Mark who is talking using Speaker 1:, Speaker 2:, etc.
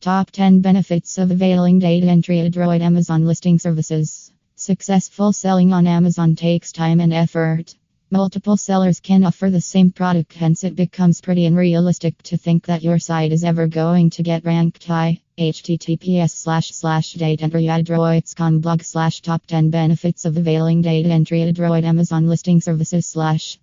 Speaker 1: Top 10 benefits of availing data entry adroid Amazon listing services. Successful selling on Amazon takes time and effort. Multiple sellers can offer the same product, hence, it becomes pretty unrealistic to think that your site is ever going to get ranked high. https slash slash data entry adroits.com blog slash top 10 benefits of availing data entry Android Amazon listing services slash